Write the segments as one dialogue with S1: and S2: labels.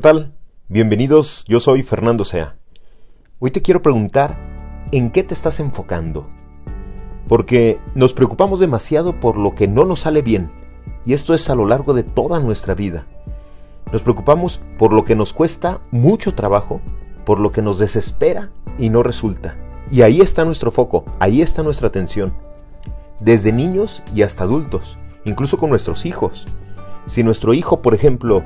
S1: tal? Bienvenidos, yo soy Fernando Sea. Hoy te quiero preguntar, ¿en qué te estás enfocando? Porque nos preocupamos demasiado por lo que no nos sale bien, y esto es a lo largo de toda nuestra vida. Nos preocupamos por lo que nos cuesta mucho trabajo, por lo que nos desespera y no resulta. Y ahí está nuestro foco, ahí está nuestra atención. Desde niños y hasta adultos, incluso con nuestros hijos. Si nuestro hijo, por ejemplo,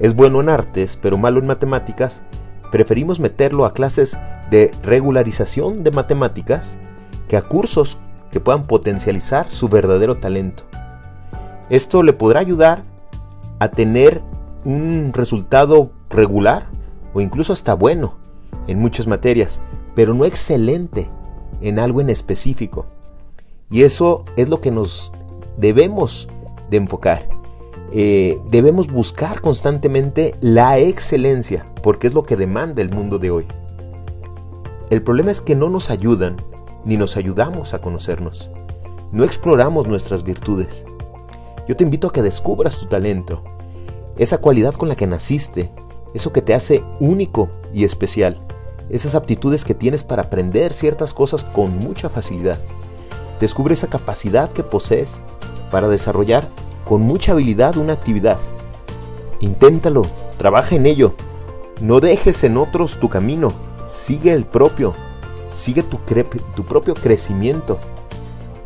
S1: es bueno en artes, pero malo en matemáticas, preferimos meterlo a clases de regularización de matemáticas que a cursos que puedan potencializar su verdadero talento. Esto le podrá ayudar a tener un resultado regular o incluso hasta bueno en muchas materias, pero no excelente en algo en específico. Y eso es lo que nos debemos de enfocar. Eh, debemos buscar constantemente la excelencia, porque es lo que demanda el mundo de hoy. El problema es que no nos ayudan ni nos ayudamos a conocernos. No exploramos nuestras virtudes. Yo te invito a que descubras tu talento, esa cualidad con la que naciste, eso que te hace único y especial, esas aptitudes que tienes para aprender ciertas cosas con mucha facilidad. Descubre esa capacidad que posees para desarrollar con mucha habilidad una actividad. Inténtalo, trabaja en ello. No dejes en otros tu camino, sigue el propio, sigue tu, propio crecimiento.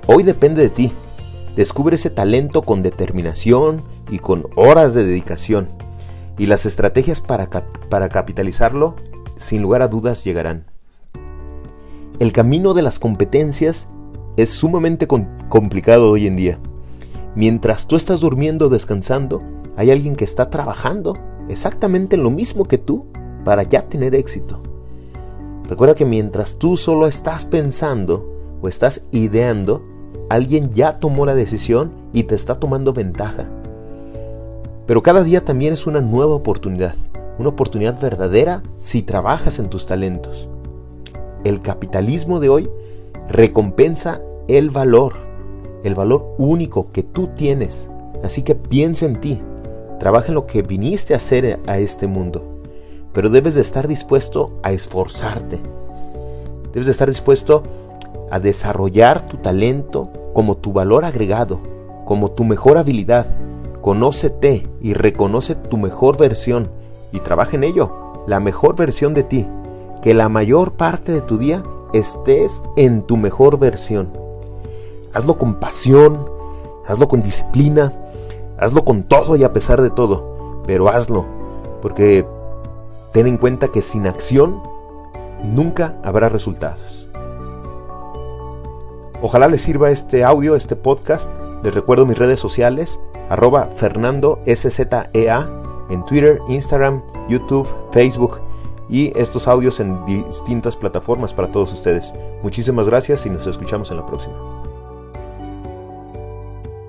S1: Hoy depende de ti. Descubre ese talento con determinación y con horas de dedicación. Y las estrategias para, para capitalizarlo, sin lugar a dudas, llegarán. El camino de las competencias es sumamente complicado hoy en día. Mientras tú estás durmiendo descansando, hay alguien que está trabajando exactamente lo mismo que tú para ya tener éxito. Recuerda que mientras tú solo estás pensando o estás ideando, alguien ya tomó la decisión y te está tomando ventaja. Pero cada día también es una nueva oportunidad, una oportunidad verdadera si trabajas en tus talentos. El capitalismo de hoy recompensa el valor el valor único que tú tienes. Así que piensa en ti, trabaja en lo que viniste a hacer a este mundo, pero debes de estar dispuesto a esforzarte. Debes de estar dispuesto a desarrollar tu talento como tu valor agregado, como tu mejor habilidad. Conócete y reconoce tu mejor versión y trabaja en ello, la mejor versión de ti. Que la mayor parte de tu día estés en tu mejor versión. Hazlo con pasión, hazlo con disciplina, hazlo con todo y a pesar de todo, pero hazlo, porque ten en cuenta que sin acción nunca habrá resultados. Ojalá les sirva este audio, este podcast. Les recuerdo mis redes sociales, arroba Fernando SZEA en Twitter, Instagram, YouTube, Facebook y estos audios en distintas plataformas para todos ustedes. Muchísimas gracias y nos escuchamos en la próxima.